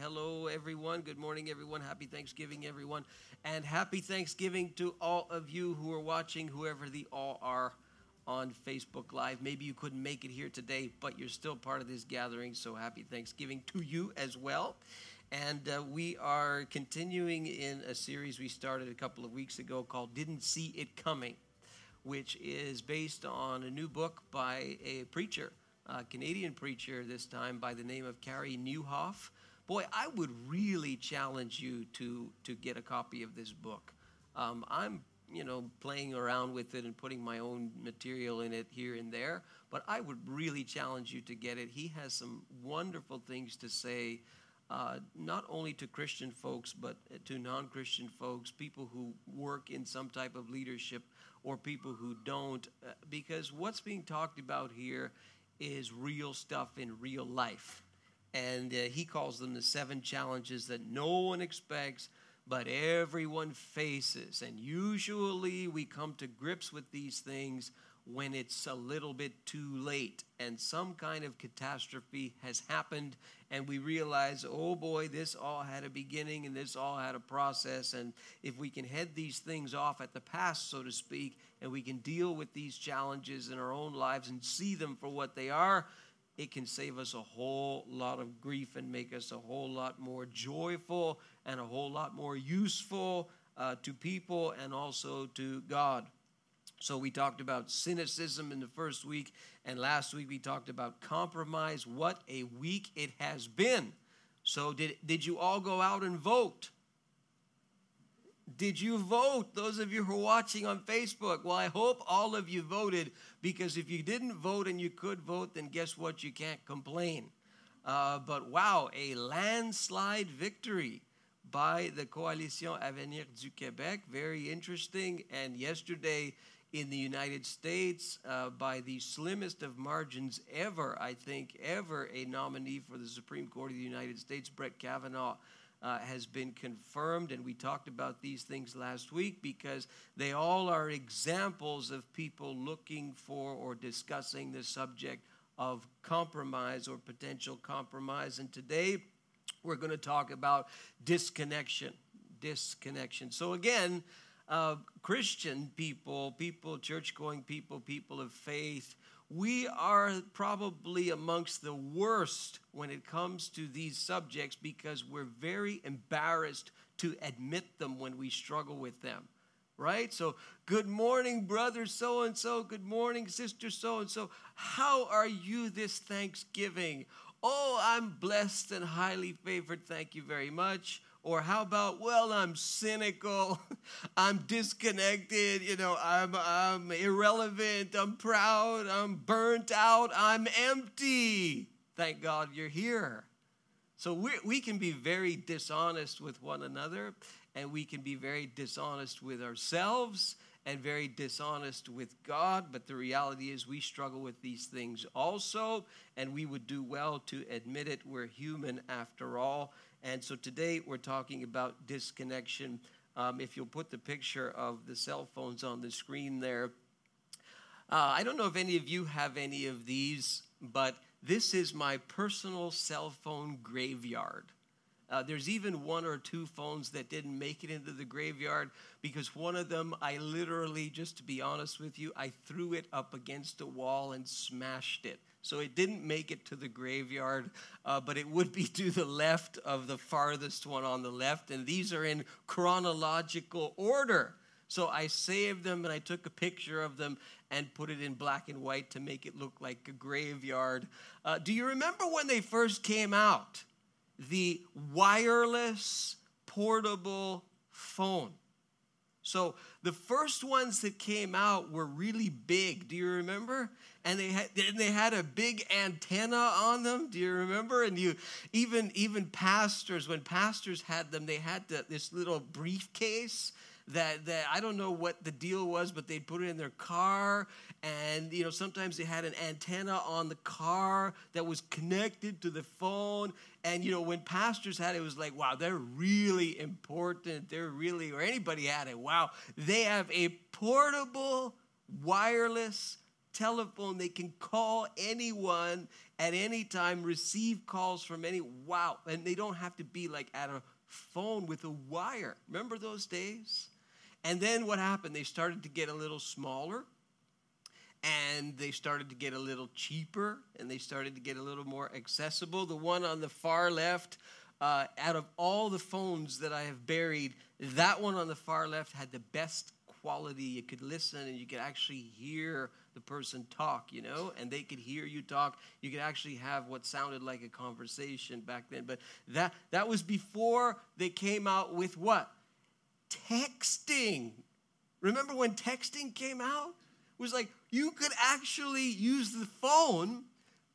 hello, everyone. Good morning, everyone. Happy Thanksgiving, everyone. And happy Thanksgiving to all of you who are watching, whoever the all are on Facebook Live. Maybe you couldn't make it here today, but you're still part of this gathering. So happy Thanksgiving to you as well. And uh, we are continuing in a series we started a couple of weeks ago called Didn't See It Coming, which is based on a new book by a preacher a Canadian preacher this time by the name of Carey Nieuwhof. Boy, I would really challenge you to, to get a copy of this book. Um, I'm, you know, playing around with it and putting my own material in it here and there, but I would really challenge you to get it. He has some wonderful things to say, uh, not only to Christian folks, but to non Christian folks, people who work in some type of leadership or people who don't, uh, because what's being talked about here is real stuff in real life. And uh, he calls them the seven challenges that no one expects, but everyone faces. And usually we come to grips with these things when it's a little bit too late and some kind of catastrophe has happened and we realize, oh boy, this all had a beginning and this all had a process. And if we can head these things off at the past, so to speak, and we can deal with these challenges in our own lives and see them for what they are, it can save us a whole lot of grief and make us a whole lot more joyful and a whole lot more useful uh, to people and also to God. So we talked about cynicism in the first week, and last week we talked about compromise. What a week it has been. So, did, did you all go out and vote? Did you vote? Those of you who are watching on Facebook, well, I hope all of you voted because if you didn't vote and you could vote, then guess what? You can't complain. Uh, but wow, a landslide victory by the Coalition Avenir du Québec. Very interesting. And yesterday, in the United States uh, by the slimmest of margins ever, I think, ever a nominee for the Supreme Court of the United States, Brett Kavanaugh. Uh, has been confirmed, and we talked about these things last week because they all are examples of people looking for or discussing the subject of compromise or potential compromise. And today we're going to talk about disconnection. Disconnection. So, again, uh, Christian people, people, church going people, people of faith, we are probably amongst the worst when it comes to these subjects because we're very embarrassed to admit them when we struggle with them. Right? So, good morning, brother so and so. Good morning, sister so and so. How are you this Thanksgiving? Oh, I'm blessed and highly favored. Thank you very much. Or how about, well, I'm cynical, I'm disconnected, you know, I'm, I'm irrelevant, I'm proud, I'm burnt out, I'm empty. Thank God you're here. So we, we can be very dishonest with one another, and we can be very dishonest with ourselves and very dishonest with God. But the reality is, we struggle with these things also, and we would do well to admit it. We're human after all. And so today we're talking about disconnection. Um, if you'll put the picture of the cell phones on the screen there. Uh, I don't know if any of you have any of these, but this is my personal cell phone graveyard. Uh, there's even one or two phones that didn't make it into the graveyard because one of them, I literally, just to be honest with you, I threw it up against a wall and smashed it. So it didn't make it to the graveyard, uh, but it would be to the left of the farthest one on the left. And these are in chronological order. So I saved them and I took a picture of them and put it in black and white to make it look like a graveyard. Uh, do you remember when they first came out? The wireless portable phone. So the first ones that came out were really big. Do you remember? and they had and they had a big antenna on them. Do you remember? And you even even pastors when pastors had them, they had the, this little briefcase that, that I don't know what the deal was, but they'd put it in their car. And, you know, sometimes they had an antenna on the car that was connected to the phone. And, you know, when pastors had it, it was like, wow, they're really important. They're really, or anybody had it, wow, they have a portable wireless telephone. They can call anyone at any time, receive calls from any. Wow. And they don't have to be like at a phone with a wire. Remember those days? And then what happened? They started to get a little smaller and they started to get a little cheaper and they started to get a little more accessible. The one on the far left, uh, out of all the phones that I have buried, that one on the far left had the best quality. You could listen and you could actually hear the person talk, you know, and they could hear you talk. You could actually have what sounded like a conversation back then. But that that was before they came out with what? Texting. Remember when texting came out? It was like you could actually use the phone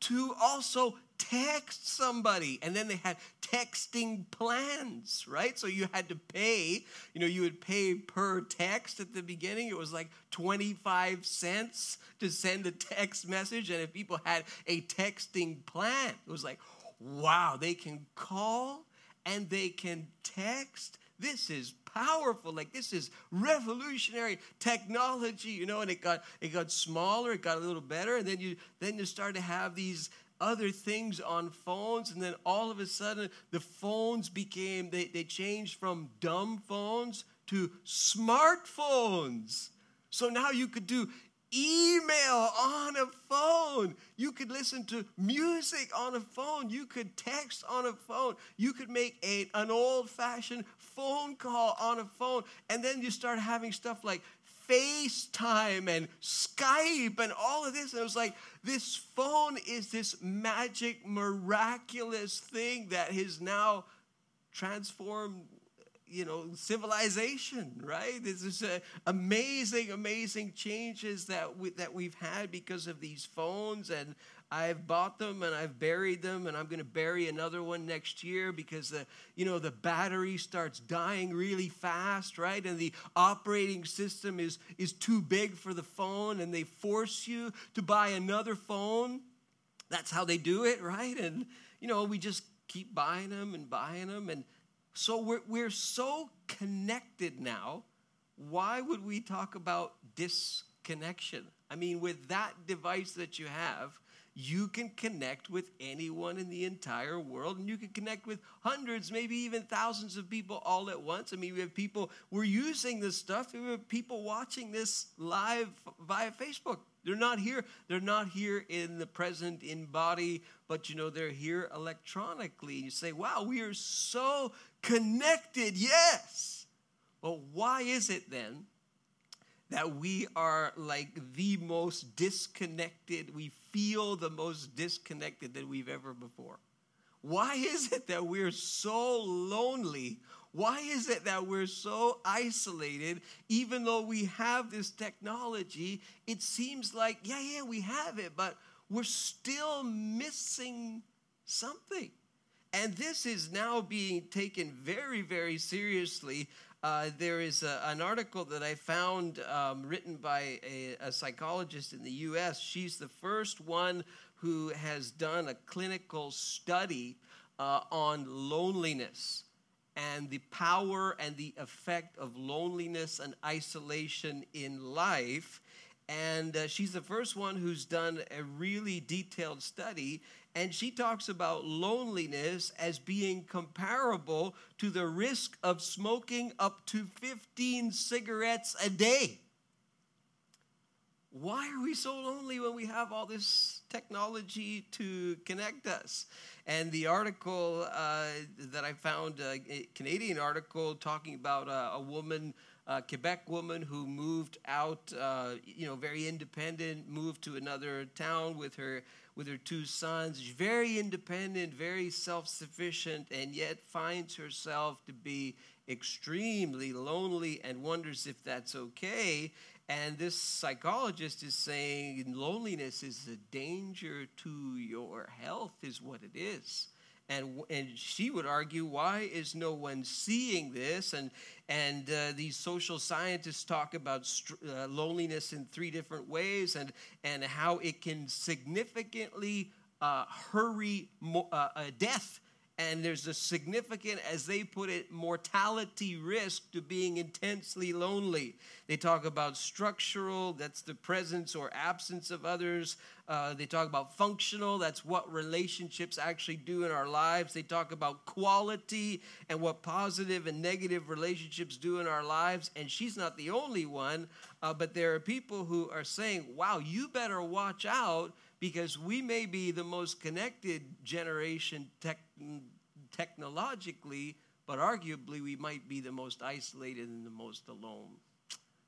to also text somebody. And then they had texting plans right? So you had to pay you know you would pay per text at the beginning. It was like 25 cents to send a text message. And if people had a texting plan it was like wow they can call and they can text. This is powerful like this is revolutionary technology you know and it got it got smaller it got a little better and then you then you start to have these other things on phones and then all of a sudden the phones became they, they changed from dumb phones to smartphones so now you could do email on a phone. You could listen to music on a phone. You could text on a phone. You could make a, an old fashioned phone call on a phone. And then you start having stuff like FaceTime and Skype and all of this. And it was like, this phone is this magic, miraculous thing that has now transformed you know civilization right this is uh, amazing amazing changes that we, that we've had because of these phones and I've bought them and I've buried them and I'm going to bury another one next year because the you know the battery starts dying really fast right and the operating system is is too big for the phone and they force you to buy another phone that's how they do it right and you know we just keep buying them and buying them and so we're, we're so connected now. Why would we talk about disconnection? I mean, with that device that you have, you can connect with anyone in the entire world and you can connect with hundreds maybe even thousands of people all at once i mean we have people we're using this stuff we have people watching this live via facebook they're not here. They're not here in the present in body, but you know, they're here electronically. You say, wow, we are so connected. Yes. But why is it then that we are like the most disconnected? We feel the most disconnected that we've ever before. Why is it that we're so lonely why is it that we're so isolated, even though we have this technology? It seems like, yeah, yeah, we have it, but we're still missing something. And this is now being taken very, very seriously. Uh, there is a, an article that I found um, written by a, a psychologist in the US. She's the first one who has done a clinical study uh, on loneliness and the power and the effect of loneliness and isolation in life. And uh, she's the first one who's done a really detailed study. And she talks about loneliness as being comparable to the risk of smoking up to 15 cigarettes a day. Why are we so lonely when we have all this technology to connect us? And the article uh, that I found, uh, a Canadian article talking about uh, a woman, a Quebec woman who moved out, uh, you know, very independent, moved to another town with her with her two sons. She's very independent, very self-sufficient, and yet finds herself to be extremely lonely and wonders if that's okay. And this psychologist is saying loneliness is a danger to your health, is what it is. And, and she would argue, why is no one seeing this? And, and uh, these social scientists talk about uh, loneliness in three different ways and, and how it can significantly uh, hurry mo- uh, death and there's a significant, as they put it, mortality risk to being intensely lonely. They talk about structural, that's the presence or absence of others. Uh, they talk about functional, that's what relationships actually do in our lives. They talk about quality and what positive and negative relationships do in our lives. And she's not the only one, uh, but there are people who are saying, wow, you better watch out because we may be the most connected generation tech, technologically, but arguably we might be the most isolated and the most alone.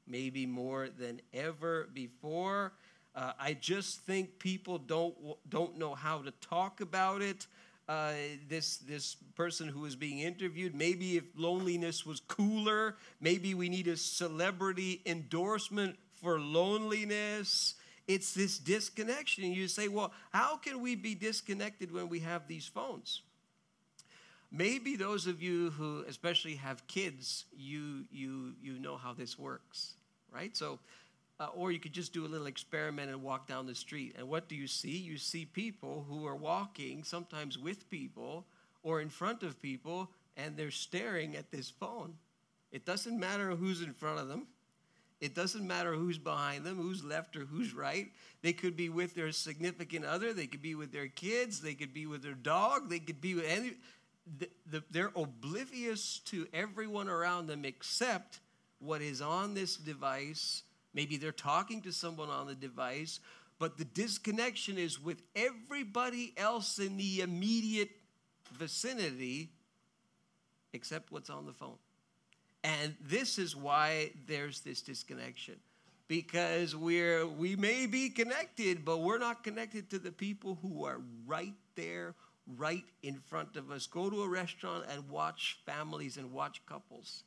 Maybe more than ever before. Uh, I just think people don't don't know how to talk about it. Uh, this this person who is being interviewed. Maybe if loneliness was cooler, maybe we need a celebrity endorsement for loneliness. It's this disconnection. You say, well, how can we be disconnected when we have these phones? Maybe those of you who especially have kids, you you you know how this works, right? So uh, or you could just do a little experiment and walk down the street. And what do you see? You see people who are walking, sometimes with people or in front of people, and they're staring at this phone. It doesn't matter who's in front of them. It doesn't matter who's behind them, who's left or who's right. They could be with their significant other. They could be with their kids. They could be with their dog. They could be with any. The, the, they're oblivious to everyone around them except what is on this device. Maybe they're talking to someone on the device, but the disconnection is with everybody else in the immediate vicinity except what's on the phone. And this is why there's this disconnection. Because we're we may be connected, but we're not connected to the people who are right there, right in front of us. Go to a restaurant and watch families and watch couples.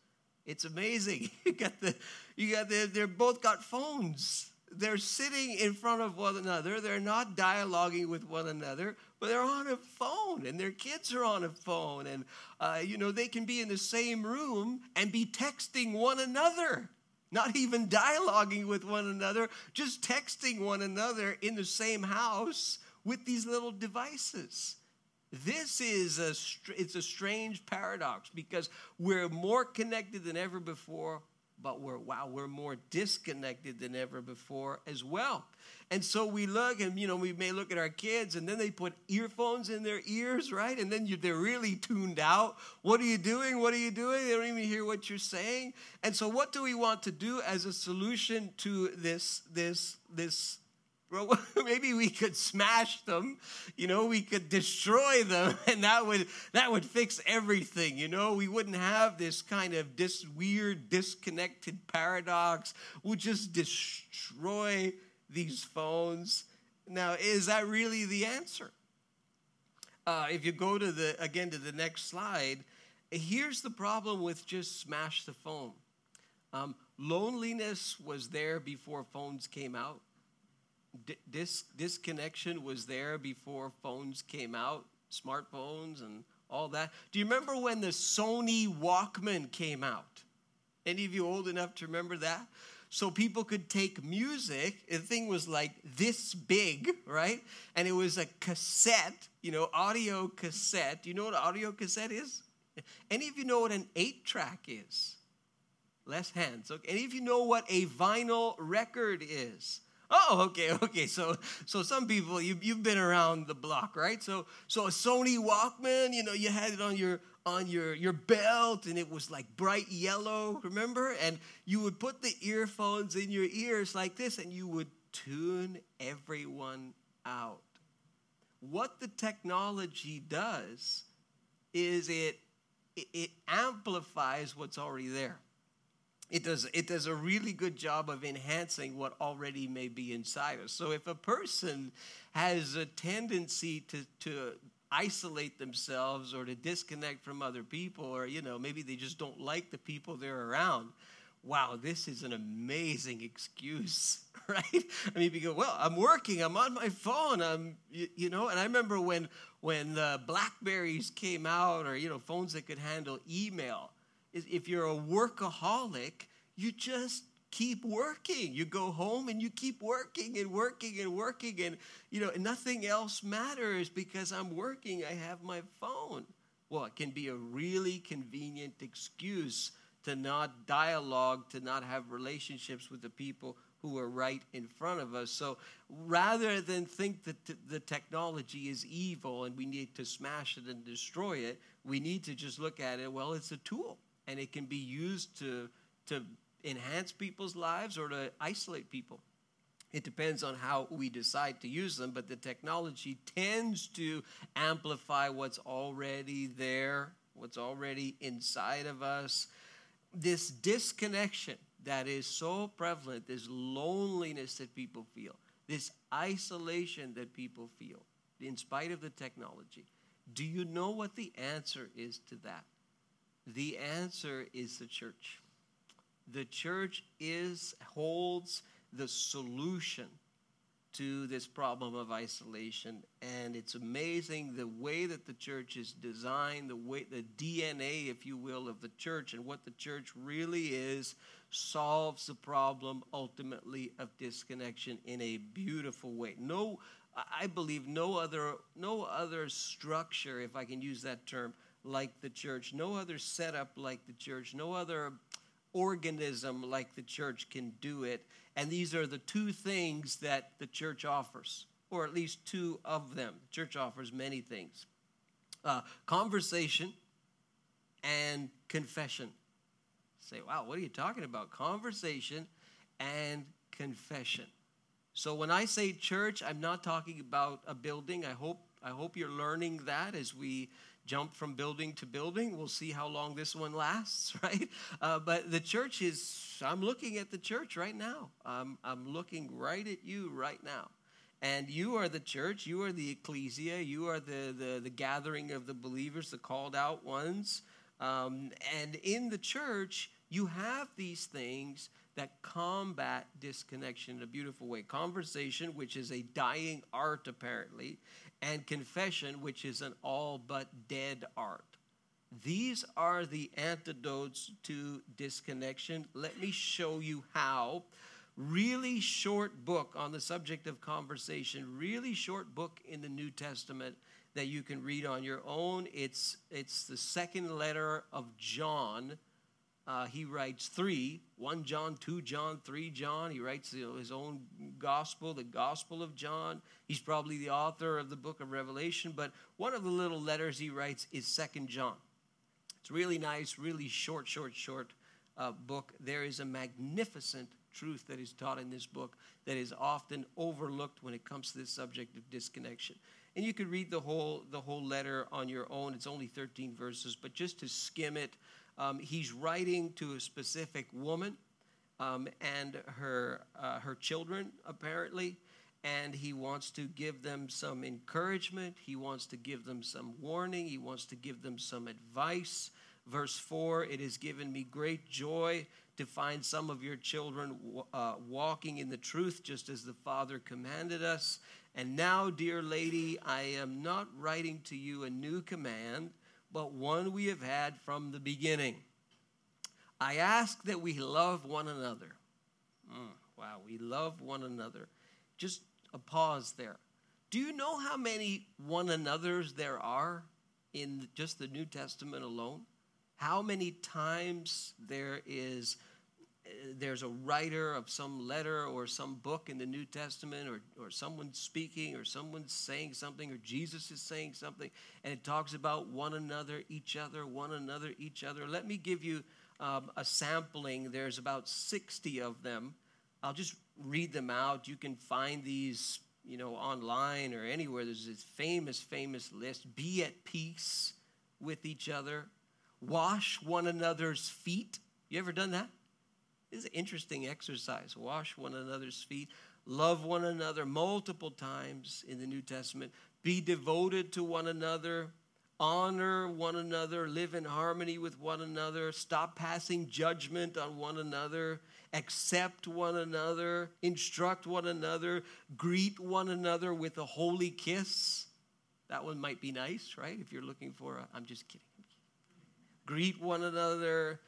It's amazing. You got the you got the they're both got phones. They're sitting in front of one another. They're not dialoguing with one another, but they're on a phone and their kids are on a phone. And, uh, you know, they can be in the same room and be texting one another, not even dialoguing with one another, just texting one another in the same house with these little devices. This is a it's a strange paradox because we're more connected than ever before, but we're wow, we're more disconnected than ever before as well. And so we look, and you know, we may look at our kids, and then they put earphones in their ears, right? And then you, they're really tuned out. What are you doing? What are you doing? They don't even hear what you're saying. And so, what do we want to do as a solution to this this this well, maybe we could smash them, you know, we could destroy them, and that would that would fix everything, you know. We wouldn't have this kind of this weird disconnected paradox. We'll just destroy these phones. Now, is that really the answer? Uh, if you go to the again to the next slide, here's the problem with just smash the phone. Um, loneliness was there before phones came out this disconnection was there before phones came out, smartphones and all that. Do you remember when the Sony Walkman came out? Any of you old enough to remember that? So people could take music. The thing was like this big, right? And it was a cassette, you know, audio cassette. Do you know what audio cassette is? Any of you know what an eight track is? Less hands. Okay. Any of you know what a vinyl record is? Oh, okay, okay. So, so some people you you've been around the block, right? So, so a Sony Walkman, you know, you had it on your on your your belt, and it was like bright yellow. Remember? And you would put the earphones in your ears like this, and you would tune everyone out. What the technology does is it it, it amplifies what's already there it does it does a really good job of enhancing what already may be inside us. So if a person has a tendency to to isolate themselves or to disconnect from other people or you know maybe they just don't like the people they're around wow this is an amazing excuse right? I mean you go well i'm working i'm on my phone i'm you, you know and i remember when when the blackberries came out or you know phones that could handle email if you're a workaholic, you just keep working. You go home and you keep working and working and working, and you know nothing else matters because I'm working. I have my phone. Well, it can be a really convenient excuse to not dialogue, to not have relationships with the people who are right in front of us. So rather than think that the technology is evil and we need to smash it and destroy it, we need to just look at it well, it's a tool and it can be used to, to enhance people's lives or to isolate people. It depends on how we decide to use them, but the technology tends to amplify what's already there, what's already inside of us. This disconnection that is so prevalent, this loneliness that people feel, this isolation that people feel, in spite of the technology. Do you know what the answer is to that? The answer is the church. The church is holds the solution to this problem of isolation and it's amazing the way that the church is designed the way the DNA if you will of the church and what the church really is solves the problem ultimately of disconnection in a beautiful way no i believe no other no other structure if i can use that term like the church no other setup like the church no other organism like the church can do it. And these are the two things that the church offers, or at least two of them. The church offers many things uh, conversation and confession. Say, wow, what are you talking about? Conversation and confession. So when I say church, I'm not talking about a building. I hope I hope you're learning that as we jump from building to building. We'll see how long this one lasts, right? Uh, but the church is, I'm looking at the church right now. I'm, I'm looking right at you right now. And you are the church, you are the ecclesia, you are the, the, the gathering of the believers, the called out ones. Um, and in the church, you have these things that combat disconnection in a beautiful way. Conversation, which is a dying art apparently, and confession, which is an all but dead art. These are the antidotes to disconnection. Let me show you how. Really short book on the subject of conversation, really short book in the New Testament that you can read on your own. It's, it's the second letter of John uh, he writes three 1 John, 2 John, 3 John. He writes his own gospel, the Gospel of John. He's probably the author of the book of Revelation, but one of the little letters he writes is Second John. It's really nice, really short, short, short uh, book. There is a magnificent truth that is taught in this book that is often overlooked when it comes to this subject of disconnection. And you could read the whole the whole letter on your own. It's only 13 verses, but just to skim it, um, he's writing to a specific woman um, and her, uh, her children, apparently, and he wants to give them some encouragement. He wants to give them some warning. He wants to give them some advice. Verse 4 It has given me great joy to find some of your children uh, walking in the truth, just as the Father commanded us. And now, dear lady, I am not writing to you a new command but one we have had from the beginning. I ask that we love one another. Mm, wow, we love one another. Just a pause there. Do you know how many one another's there are in just the New Testament alone? How many times there is there's a writer of some letter or some book in the New Testament, or, or someone speaking, or someone saying something, or Jesus is saying something, and it talks about one another, each other, one another, each other. Let me give you um, a sampling. There's about 60 of them. I'll just read them out. You can find these, you know, online or anywhere. There's this famous, famous list. Be at peace with each other. Wash one another's feet. You ever done that? It's an interesting exercise. Wash one another's feet, love one another multiple times in the New Testament, be devoted to one another, honor one another, live in harmony with one another, stop passing judgment on one another, accept one another, instruct one another, greet one another with a holy kiss. That one might be nice, right? If you're looking for a, I'm just kidding. Greet one another,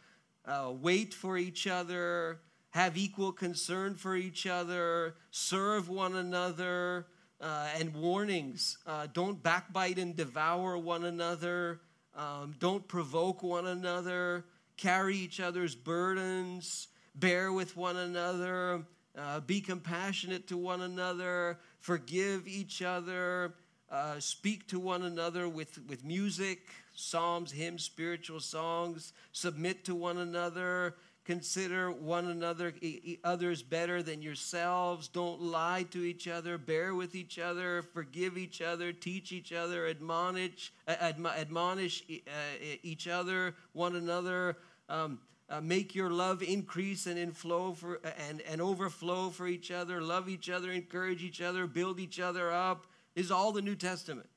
uh, wait for each other, have equal concern for each other, serve one another, uh, and warnings. Uh, don't backbite and devour one another. um, don't provoke one another, carry each other's burdens, bear with one another, uh, be compassionate to one another, forgive each other, uh, speak to one another with, with music, psalms, hymns, spiritual songs, submit to one another, consider one another others better than yourselves don't lie to each other bear with each other forgive each other teach each other admonish admonish uh, each other one another um, uh, make your love increase and inflow for and, and overflow for each other love each other encourage each other build each other up is all the new testament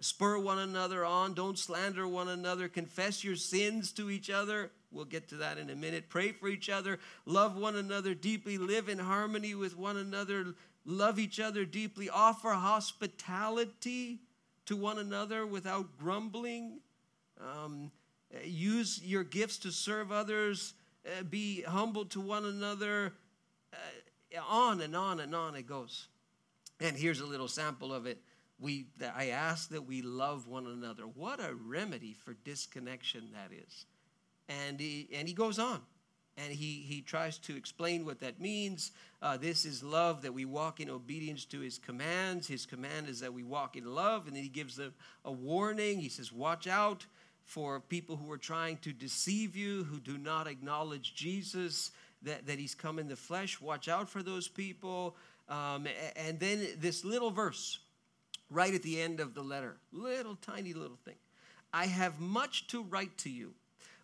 spur one another on don't slander one another confess your sins to each other We'll get to that in a minute. Pray for each other, love one another deeply, live in harmony with one another, love each other deeply, offer hospitality to one another without grumbling. Um, use your gifts to serve others, uh, be humble to one another. Uh, on and on and on it goes. And here's a little sample of it. We, I ask that we love one another. What a remedy for disconnection that is. And he, and he goes on and he, he tries to explain what that means. Uh, this is love that we walk in obedience to his commands. His command is that we walk in love. And then he gives a, a warning. He says, Watch out for people who are trying to deceive you, who do not acknowledge Jesus, that, that he's come in the flesh. Watch out for those people. Um, and then this little verse right at the end of the letter, little tiny little thing. I have much to write to you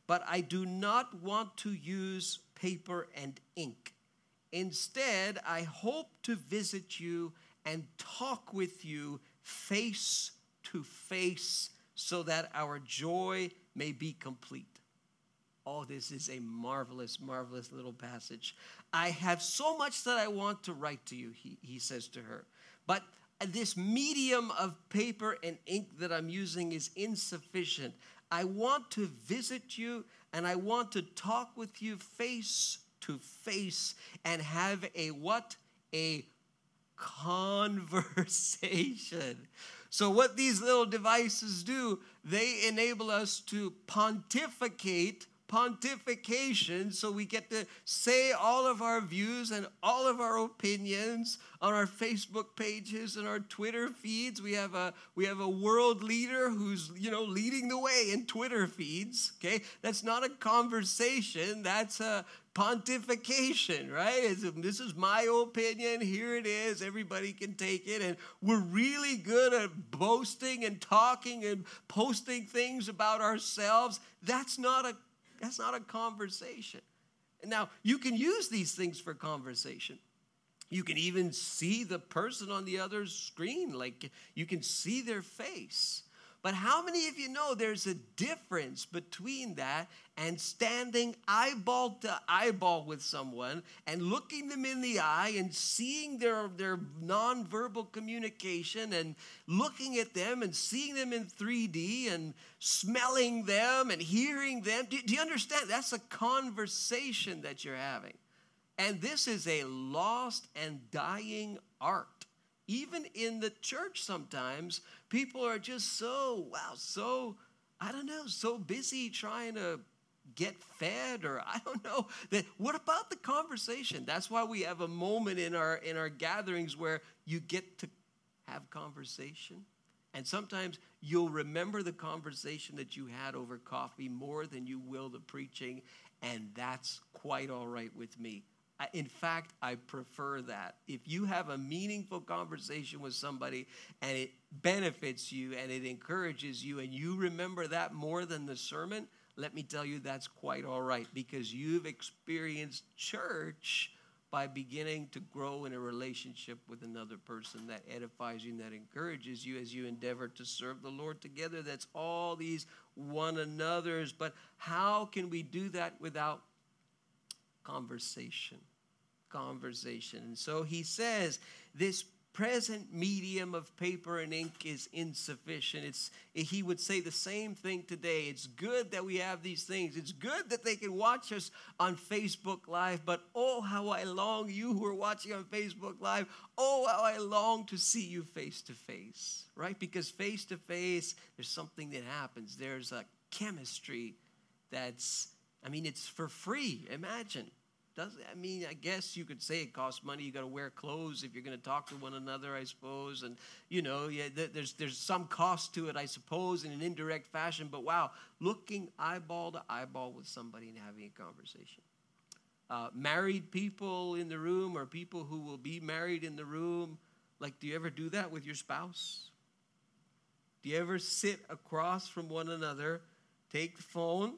but I do not want to use paper and ink. Instead, I hope to visit you and talk with you face to face so that our joy may be complete. Oh, this is a marvelous, marvelous little passage. I have so much that I want to write to you, he, he says to her. But this medium of paper and ink that I'm using is insufficient. I want to visit you and I want to talk with you face to face and have a what? A conversation. So, what these little devices do, they enable us to pontificate pontification so we get to say all of our views and all of our opinions on our Facebook pages and our Twitter feeds. We have a we have a world leader who's, you know, leading the way in Twitter feeds, okay? That's not a conversation, that's a pontification, right? It's, this is my opinion. Here it is. Everybody can take it. And we're really good at boasting and talking and posting things about ourselves. That's not a that's not a conversation. Now, you can use these things for conversation. You can even see the person on the other screen, like you can see their face. But how many of you know there's a difference between that and standing eyeball to eyeball with someone and looking them in the eye and seeing their, their nonverbal communication and looking at them and seeing them in 3D and smelling them and hearing them? Do, do you understand? That's a conversation that you're having. And this is a lost and dying art even in the church sometimes people are just so wow so i don't know so busy trying to get fed or i don't know that what about the conversation? That's why we have a moment in our in our gatherings where you get to have conversation. And sometimes you'll remember the conversation that you had over coffee more than you will the preaching and that's quite all right with me in fact, I prefer that. If you have a meaningful conversation with somebody and it benefits you and it encourages you and you remember that more than the sermon, let me tell you that's quite all right because you've experienced church by beginning to grow in a relationship with another person that edifies you and that encourages you as you endeavor to serve the Lord together. That's all these one another's. But how can we do that without conversation? Conversation. And so he says, this present medium of paper and ink is insufficient. It's, he would say the same thing today. It's good that we have these things. It's good that they can watch us on Facebook Live, but oh, how I long, you who are watching on Facebook Live, oh, how I long to see you face to face, right? Because face to face, there's something that happens. There's a chemistry that's, I mean, it's for free. Imagine does I mean, I guess you could say it costs money. You got to wear clothes if you're going to talk to one another, I suppose. And you know, yeah, there's there's some cost to it, I suppose, in an indirect fashion. But wow, looking eyeball to eyeball with somebody and having a conversation. Uh, married people in the room, or people who will be married in the room. Like, do you ever do that with your spouse? Do you ever sit across from one another, take the phone,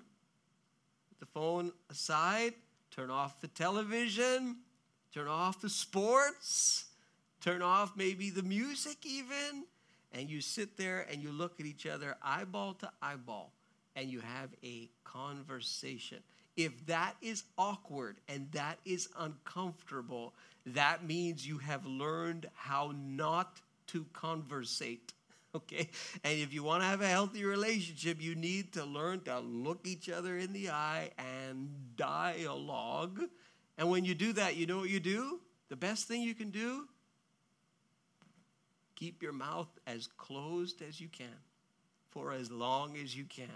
the phone aside? Turn off the television, turn off the sports, turn off maybe the music even, and you sit there and you look at each other eyeball to eyeball and you have a conversation. If that is awkward and that is uncomfortable, that means you have learned how not to conversate. Okay? And if you want to have a healthy relationship, you need to learn to look each other in the eye and dialogue. And when you do that, you know what you do? The best thing you can do? Keep your mouth as closed as you can for as long as you can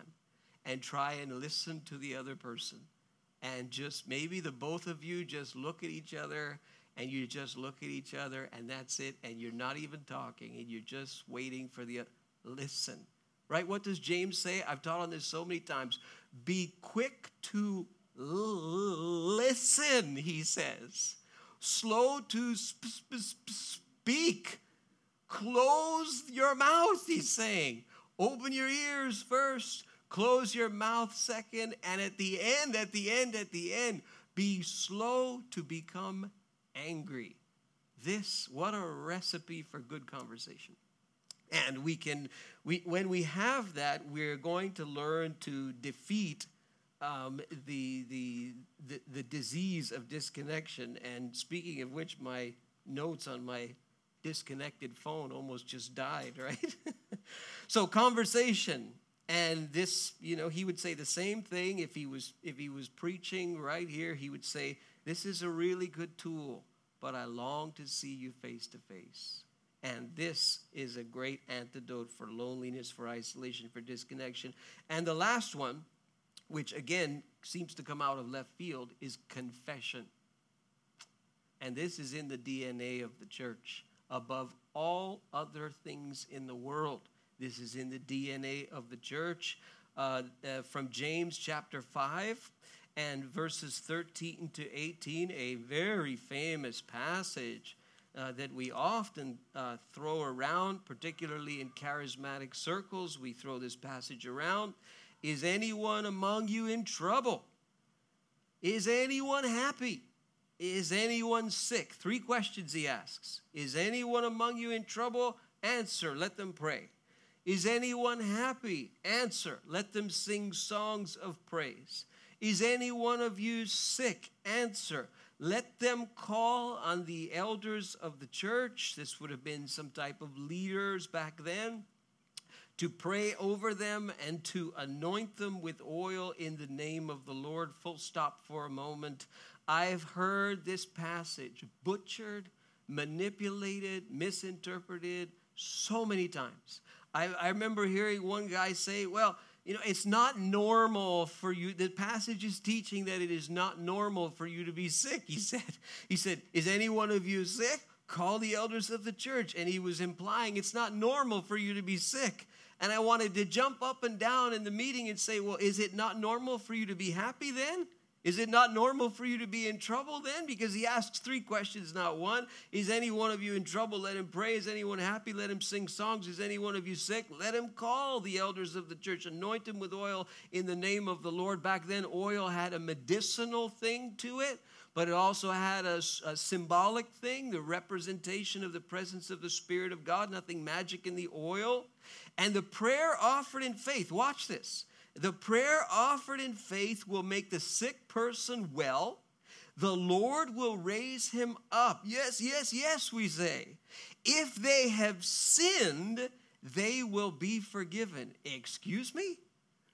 and try and listen to the other person. And just maybe the both of you just look at each other and you just look at each other and that's it and you're not even talking and you're just waiting for the listen right? What does james say? I've taught on this so many times. Be quick to listen he says. Slow to sp- sp- speak. Close your mouth he's saying. Open your ears first. Close your mouth second and at the end at the end at the end be slow to become angry. This, what a recipe for good conversation. And we can, we, when we have that, we're going to learn to defeat um, the, the, the, the disease of disconnection. And speaking of which, my notes on my disconnected phone almost just died, right? so conversation and this you know he would say the same thing if he was if he was preaching right here he would say this is a really good tool but I long to see you face to face. And this is a great antidote for loneliness, for isolation, for disconnection. And the last one, which again seems to come out of left field, is confession. And this is in the DNA of the church. Above all other things in the world, this is in the DNA of the church. Uh, uh, from James chapter 5, and verses 13 to 18, a very famous passage uh, that we often uh, throw around, particularly in charismatic circles. We throw this passage around. Is anyone among you in trouble? Is anyone happy? Is anyone sick? Three questions he asks. Is anyone among you in trouble? Answer, let them pray. Is anyone happy? Answer, let them sing songs of praise. Is any one of you sick? Answer. Let them call on the elders of the church. This would have been some type of leaders back then. To pray over them and to anoint them with oil in the name of the Lord. Full stop for a moment. I've heard this passage butchered, manipulated, misinterpreted so many times. I, I remember hearing one guy say, Well, you know, it's not normal for you. The passage is teaching that it is not normal for you to be sick. He said, He said, Is any one of you sick? Call the elders of the church. And he was implying it's not normal for you to be sick. And I wanted to jump up and down in the meeting and say, Well, is it not normal for you to be happy then? Is it not normal for you to be in trouble then? Because he asks three questions, not one. Is any one of you in trouble? Let him pray. Is anyone happy? Let him sing songs. Is any one of you sick? Let him call the elders of the church. Anoint him with oil in the name of the Lord. Back then, oil had a medicinal thing to it, but it also had a, a symbolic thing, the representation of the presence of the Spirit of God, nothing magic in the oil. And the prayer offered in faith, watch this the prayer offered in faith will make the sick person well. the Lord will raise him up. Yes, yes, yes, we say. If they have sinned, they will be forgiven. Excuse me?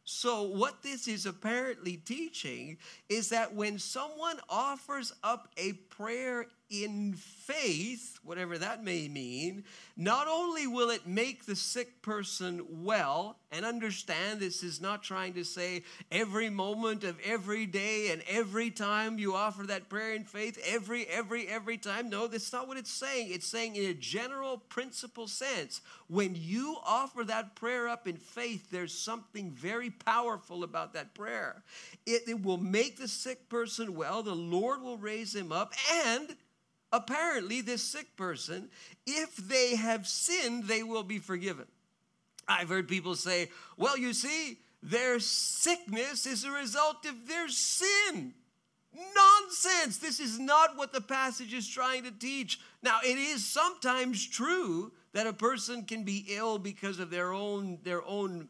So, what this is apparently teaching is that when someone offers up a prayer in faith, whatever that may mean, not only will it make the sick person well, and understand this is not trying to say every moment of every day and every time you offer that prayer in faith, every, every, every time. No, that's not what it's saying. It's saying in a general principle sense, when you offer that prayer up in faith, there's something very powerful about that prayer. It, it will make the sick person well, the Lord will raise him up, and apparently, this sick person, if they have sinned, they will be forgiven. I've heard people say, well, you see, their sickness is a result of their sin. Nonsense. This is not what the passage is trying to teach. Now, it is sometimes true that a person can be ill because of their own, their own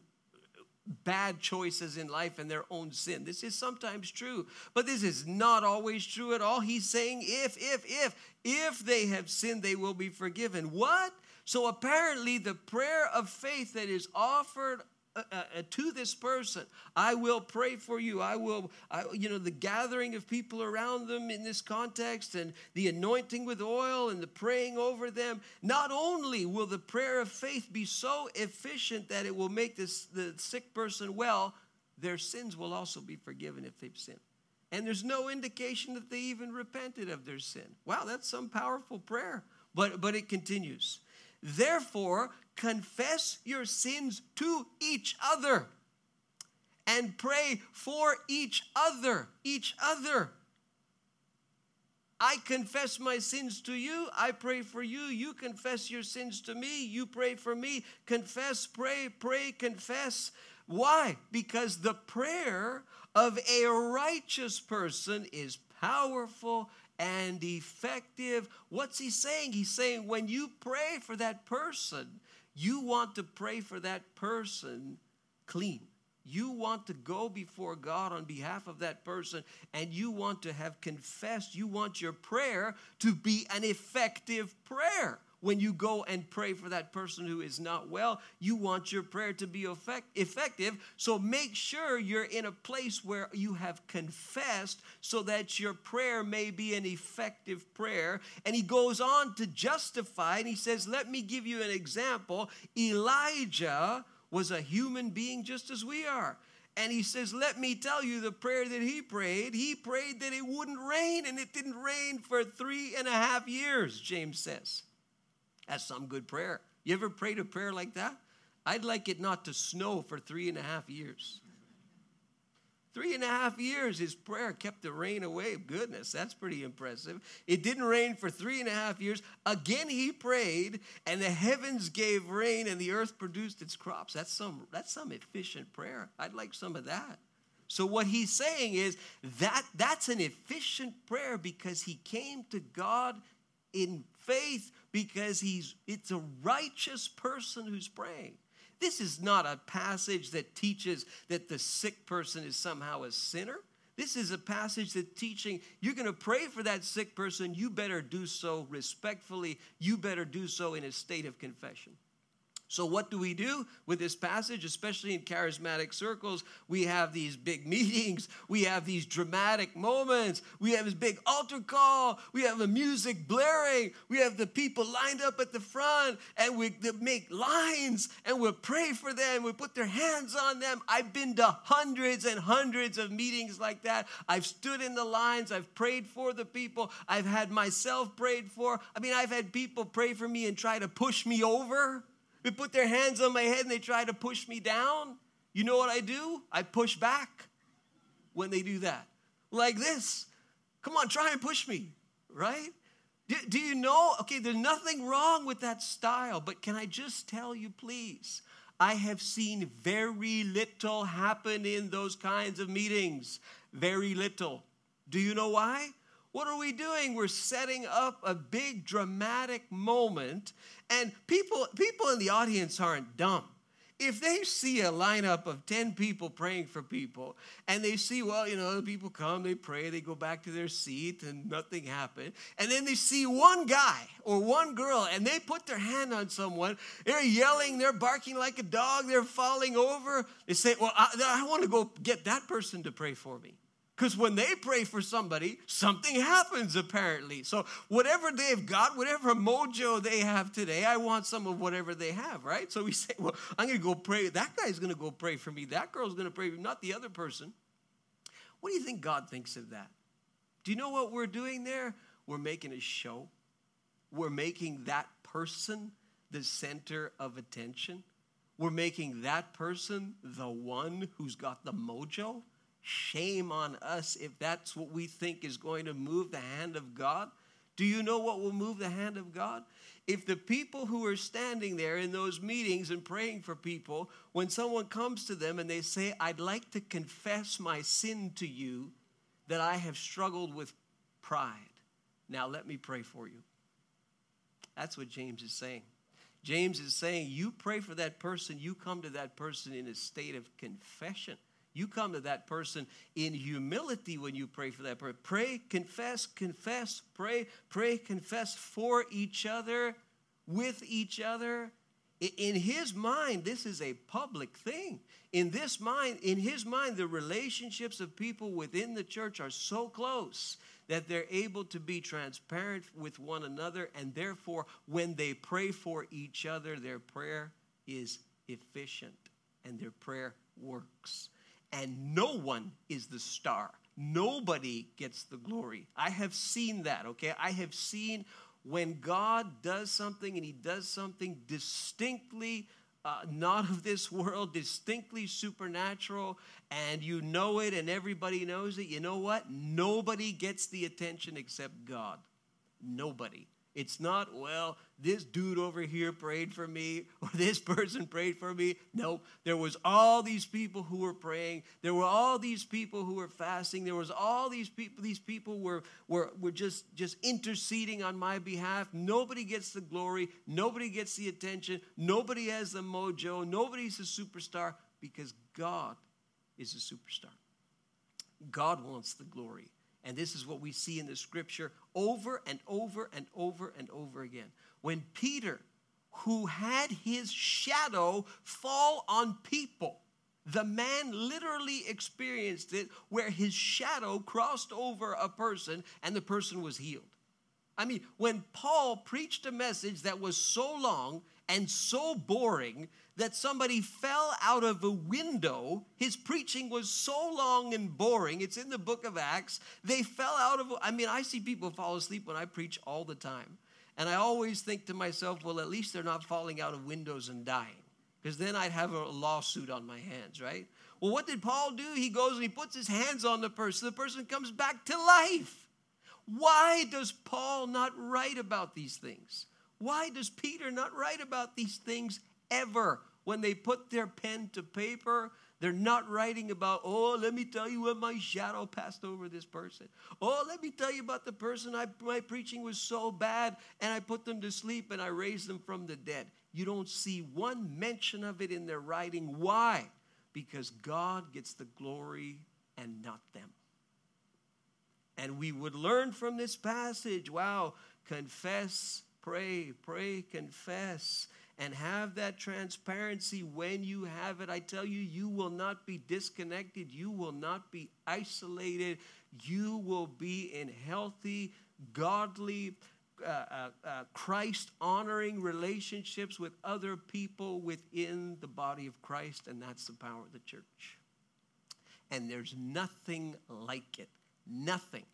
bad choices in life and their own sin. This is sometimes true, but this is not always true at all. He's saying if, if, if, if they have sinned, they will be forgiven. What? So apparently, the prayer of faith that is offered uh, uh, uh, to this person. I will pray for you. I will, I, you know, the gathering of people around them in this context and the anointing with oil and the praying over them. Not only will the prayer of faith be so efficient that it will make this, the sick person well, their sins will also be forgiven if they've sinned. And there's no indication that they even repented of their sin. Wow, that's some powerful prayer. But, but it continues. Therefore, confess your sins to each other and pray for each other. Each other. I confess my sins to you. I pray for you. You confess your sins to me. You pray for me. Confess, pray, pray, confess. Why? Because the prayer of a righteous person is powerful and effective. What's he saying? He's saying when you pray for that person, you want to pray for that person clean. You want to go before God on behalf of that person and you want to have confessed. You want your prayer to be an effective prayer when you go and pray for that person who is not well, you want your prayer to be effect- effective. So make sure you're in a place where you have confessed so that your prayer may be an effective prayer. And he goes on to justify, and he says, Let me give you an example. Elijah was a human being just as we are. And he says, Let me tell you the prayer that he prayed. He prayed that it wouldn't rain, and it didn't rain for three and a half years, James says. That's some good prayer. You ever prayed a prayer like that? I'd like it not to snow for three and a half years. Three and a half years, his prayer kept the rain away. Goodness, that's pretty impressive. It didn't rain for three and a half years. Again, he prayed, and the heavens gave rain, and the earth produced its crops. That's some, that's some efficient prayer. I'd like some of that. So, what he's saying is that that's an efficient prayer because he came to God in faith because he's it's a righteous person who's praying. This is not a passage that teaches that the sick person is somehow a sinner. This is a passage that teaching you're going to pray for that sick person, you better do so respectfully, you better do so in a state of confession. So, what do we do with this passage, especially in charismatic circles? We have these big meetings, we have these dramatic moments, we have this big altar call, we have the music blaring, we have the people lined up at the front, and we make lines and we pray for them, we put their hands on them. I've been to hundreds and hundreds of meetings like that. I've stood in the lines, I've prayed for the people, I've had myself prayed for. I mean, I've had people pray for me and try to push me over. They put their hands on my head and they try to push me down. You know what I do? I push back when they do that. Like this. Come on, try and push me, right? Do, do, you know? Okay, there's nothing wrong with that style, but can I just tell you, please? I have seen very little happen in those kinds of meetings. Very little. Do you know why? What are we doing? We're setting up a big dramatic moment and people, people in the audience aren't dumb. if they see a lineup of 10 people praying for people and they see, well, you know, people come, they pray, they go back to their seat and nothing happened. And then they see one guy or one girl and they put their hand on someone, they're yelling, they're barking like a dog, they're falling over. They say, well, I, I want to go get that person to pray for me. Because when they pray for somebody, something happens apparently. So, whatever they've got, whatever mojo they have today, I want some of whatever they have, right? So we say, well, I'm going to go pray. That guy's going to go pray for me. That girl's going to pray for me, not the other person. What do you think God thinks of that? Do you know what we're doing there? We're making a show. We're making that person the center of attention. We're making that person the one who's got the mojo. Shame on us if that's what we think is going to move the hand of God. Do you know what will move the hand of God? If the people who are standing there in those meetings and praying for people, when someone comes to them and they say, I'd like to confess my sin to you, that I have struggled with pride. Now let me pray for you. That's what James is saying. James is saying, You pray for that person, you come to that person in a state of confession. You come to that person in humility when you pray for that person. Pray, confess, confess, pray, pray, confess for each other, with each other. In his mind, this is a public thing. In this mind, in his mind, the relationships of people within the church are so close that they're able to be transparent with one another, and therefore, when they pray for each other, their prayer is efficient and their prayer works and no one is the star. Nobody gets the glory. I have seen that, okay? I have seen when God does something and He does something distinctly uh, not of this world, distinctly supernatural, and you know it and everybody knows it, you know what? Nobody gets the attention except God. Nobody. It's not, well, this dude over here prayed for me or this person prayed for me. No, there was all these people who were praying. There were all these people who were fasting. There was all these people, these people were, were, were just, just interceding on my behalf. Nobody gets the glory. Nobody gets the attention. Nobody has the mojo. Nobody's a superstar because God is a superstar. God wants the glory. And this is what we see in the scripture over and over and over and over again. When Peter, who had his shadow fall on people, the man literally experienced it where his shadow crossed over a person and the person was healed. I mean, when Paul preached a message that was so long and so boring that somebody fell out of a window. His preaching was so long and boring. It's in the book of Acts. They fell out of, I mean, I see people fall asleep when I preach all the time. And I always think to myself, well, at least they're not falling out of windows and dying. Because then I'd have a lawsuit on my hands, right? Well, what did Paul do? He goes and he puts his hands on the person. The person comes back to life. Why does Paul not write about these things? Why does Peter not write about these things ever? When they put their pen to paper, they're not writing about, oh, let me tell you when my shadow passed over this person. Oh, let me tell you about the person I, my preaching was so bad and I put them to sleep and I raised them from the dead. You don't see one mention of it in their writing. Why? Because God gets the glory and not them. And we would learn from this passage wow, confess pray, pray, confess, and have that transparency when you have it. I tell you, you will not be disconnected, you will not be isolated, you will be in healthy, godly, uh, uh, uh, Christ honoring relationships with other people within the body of Christ, and that's the power of the church. And there's nothing like it, nothing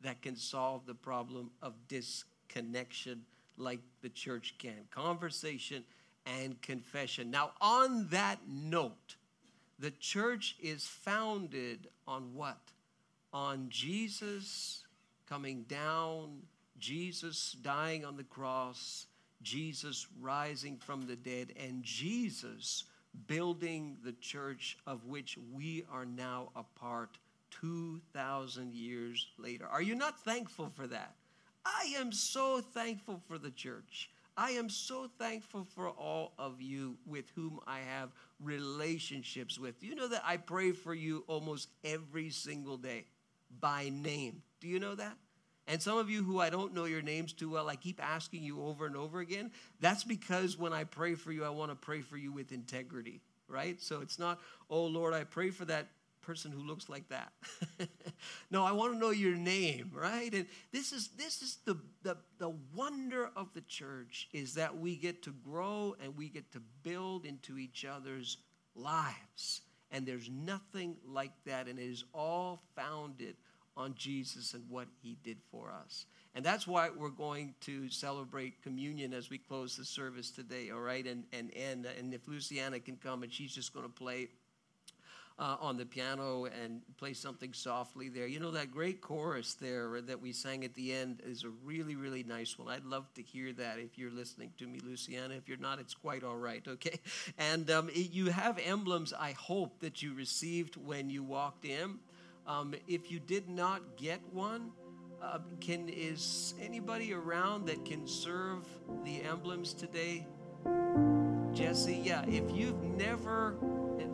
that can solve the problem of disconnection like the church can conversation and confession. Now, on that note, the church is founded on what? On Jesus coming down, Jesus dying on the cross, Jesus rising from the dead, and Jesus building the church of which we are now a part 2,000 years later. Are you not thankful for that? I am so thankful for the church. I am so thankful for all of you with whom I have relationships with. You know that I pray for you almost every single day by name. Do you know that? And some of you who I don't know your names too well, I keep asking you over and over again. That's because when I pray for you, I want to pray for you with integrity, right? So it's not, oh Lord, I pray for that person who looks like that. no, I want to know your name, right? And this is this is the, the the wonder of the church is that we get to grow and we get to build into each other's lives. And there's nothing like that, and it is all founded on Jesus and what he did for us. And that's why we're going to celebrate communion as we close the service today, all right? And and and uh, and if Luciana can come and she's just going to play uh, on the piano and play something softly there. You know, that great chorus there that we sang at the end is a really, really nice one. I'd love to hear that if you're listening to me, Luciana. If you're not, it's quite all right, okay? And um, you have emblems, I hope, that you received when you walked in. Um, if you did not get one, uh, can is anybody around that can serve the emblems today? Jesse, yeah. If you've never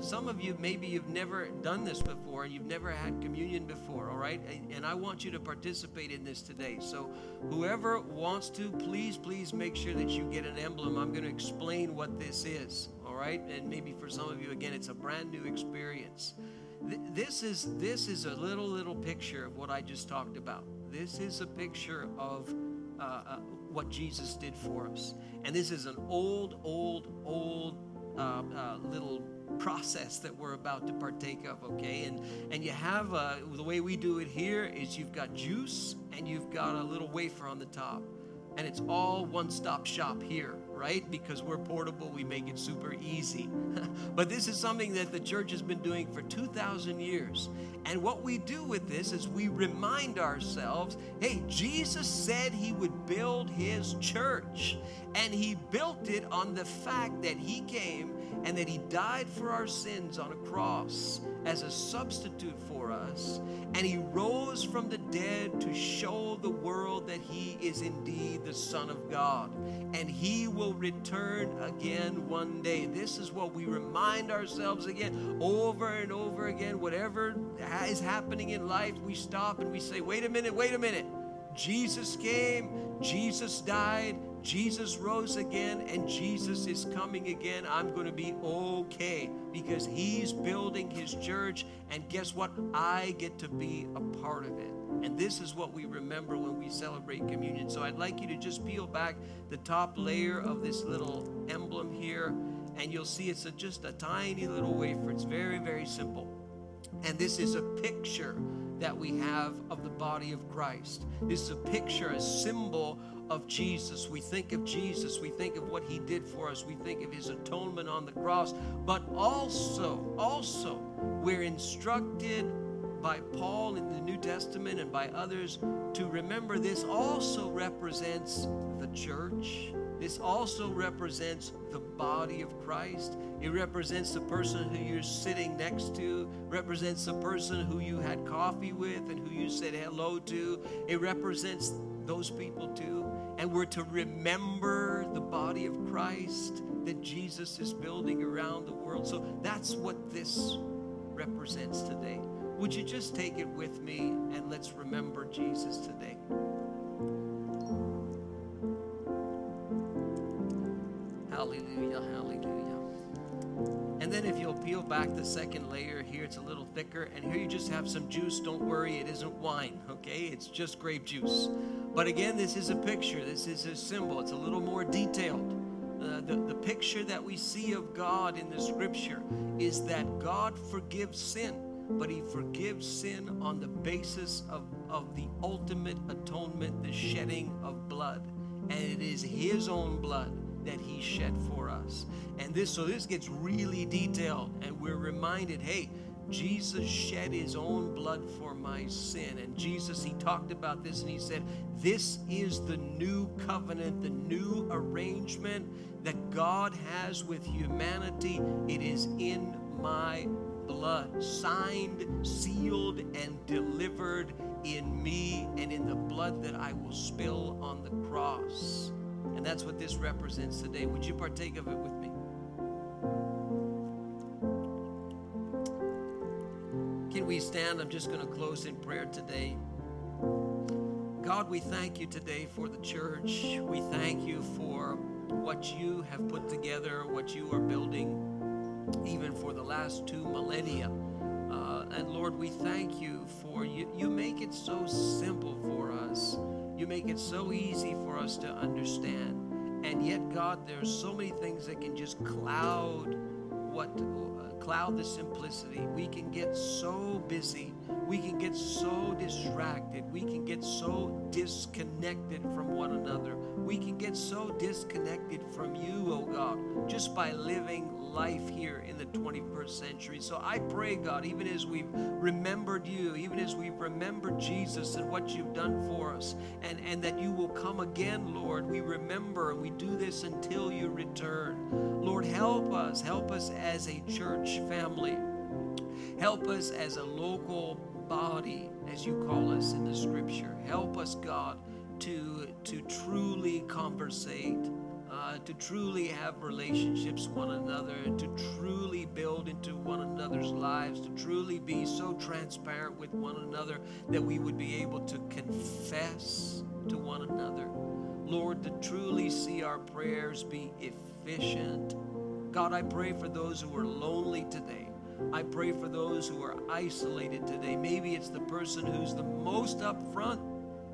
some of you, maybe you've never done this before and you've never had communion before, all right? And I want you to participate in this today. So, whoever wants to, please, please make sure that you get an emblem. I'm going to explain what this is, all right? And maybe for some of you, again, it's a brand new experience. This is this is a little little picture of what I just talked about. This is a picture of uh, uh, what Jesus did for us, and this is an old, old, old uh, uh little process that we're about to partake of, okay? And and you have uh, the way we do it here is you've got juice and you've got a little wafer on the top, and it's all one-stop shop here, right? Because we're portable, we make it super easy. but this is something that the church has been doing for 2,000 years, and what we do with this is we remind ourselves, hey, Jesus said He would build His church, and He built it on the fact that He came and that He died for our sins on a cross as a substitute for us, and He rose from the dead to show the world that He is indeed the Son of God, and He will return again one day. This is what we remind ourselves again over and over again. Whatever is happening in life, we stop and we say, wait a minute, wait a minute. Jesus came, Jesus died, Jesus rose again and Jesus is coming again, I'm going to be okay because He's building His church. And guess what? I get to be a part of it. And this is what we remember when we celebrate communion. So I'd like you to just peel back the top layer of this little emblem here, and you'll see it's a, just a tiny little wafer. It's very, very simple. And this is a picture that we have of the body of Christ. This is a picture, a symbol of Jesus. We think of Jesus, we think of what he did for us, we think of his atonement on the cross, but also, also, we're instructed by Paul in the New Testament and by others to remember this also represents the church. This also represents the body of Christ. It represents the person who you're sitting next to, represents the person who you had coffee with and who you said hello to. It represents those people too. And we're to remember the body of Christ that Jesus is building around the world. So that's what this represents today. Would you just take it with me and let's remember Jesus today? Hallelujah, hallelujah. And then if you'll peel back the second layer here, it's a little thicker. And here you just have some juice. Don't worry, it isn't wine, okay? It's just grape juice. But again, this is a picture, this is a symbol, it's a little more detailed. Uh, the, the picture that we see of God in the scripture is that God forgives sin, but He forgives sin on the basis of, of the ultimate atonement, the shedding of blood. And it is His own blood that He shed for us. And this, so this gets really detailed, and we're reminded hey, Jesus shed his own blood for my sin. And Jesus, he talked about this and he said, This is the new covenant, the new arrangement that God has with humanity. It is in my blood, signed, sealed, and delivered in me and in the blood that I will spill on the cross. That's what this represents today. Would you partake of it with me? Can we stand? I'm just going to close in prayer today. God, we thank you today for the church. We thank you for what you have put together, what you are building, even for the last two millennia. Uh, and Lord, we thank you for you. You make it so simple for us. You make it so easy for us to understand. And yet, God, there are so many things that can just cloud what uh, cloud the simplicity. We can get so busy. We can get so distracted. We can get so disconnected from one another. We can get so disconnected from you, oh God, just by living life here in the 21st century. So I pray, God, even as we've remembered you, even as we've remembered Jesus and what you've done for us, and, and that you will come again, Lord, we remember and we do this until you return. Lord, help us. Help us as a church family. Help us as a local body, as you call us in the scripture. Help us, God, to, to truly conversate uh, to truly have relationships one another, to truly build into one another's lives, to truly be so transparent with one another that we would be able to confess to one another. Lord, to truly see our prayers be efficient. God, I pray for those who are lonely today. I pray for those who are isolated today. Maybe it's the person who's the most upfront,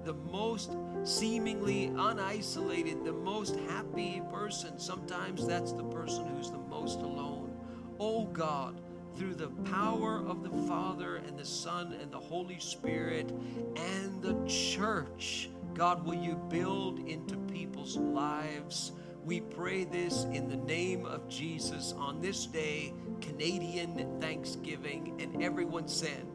the most seemingly unisolated, the most happy person. Sometimes that's the person who's the most alone. Oh God, through the power of the Father and the Son and the Holy Spirit and the church, God, will you build into people's lives? We pray this in the name of Jesus on this day, Canadian Thanksgiving, and everyone said,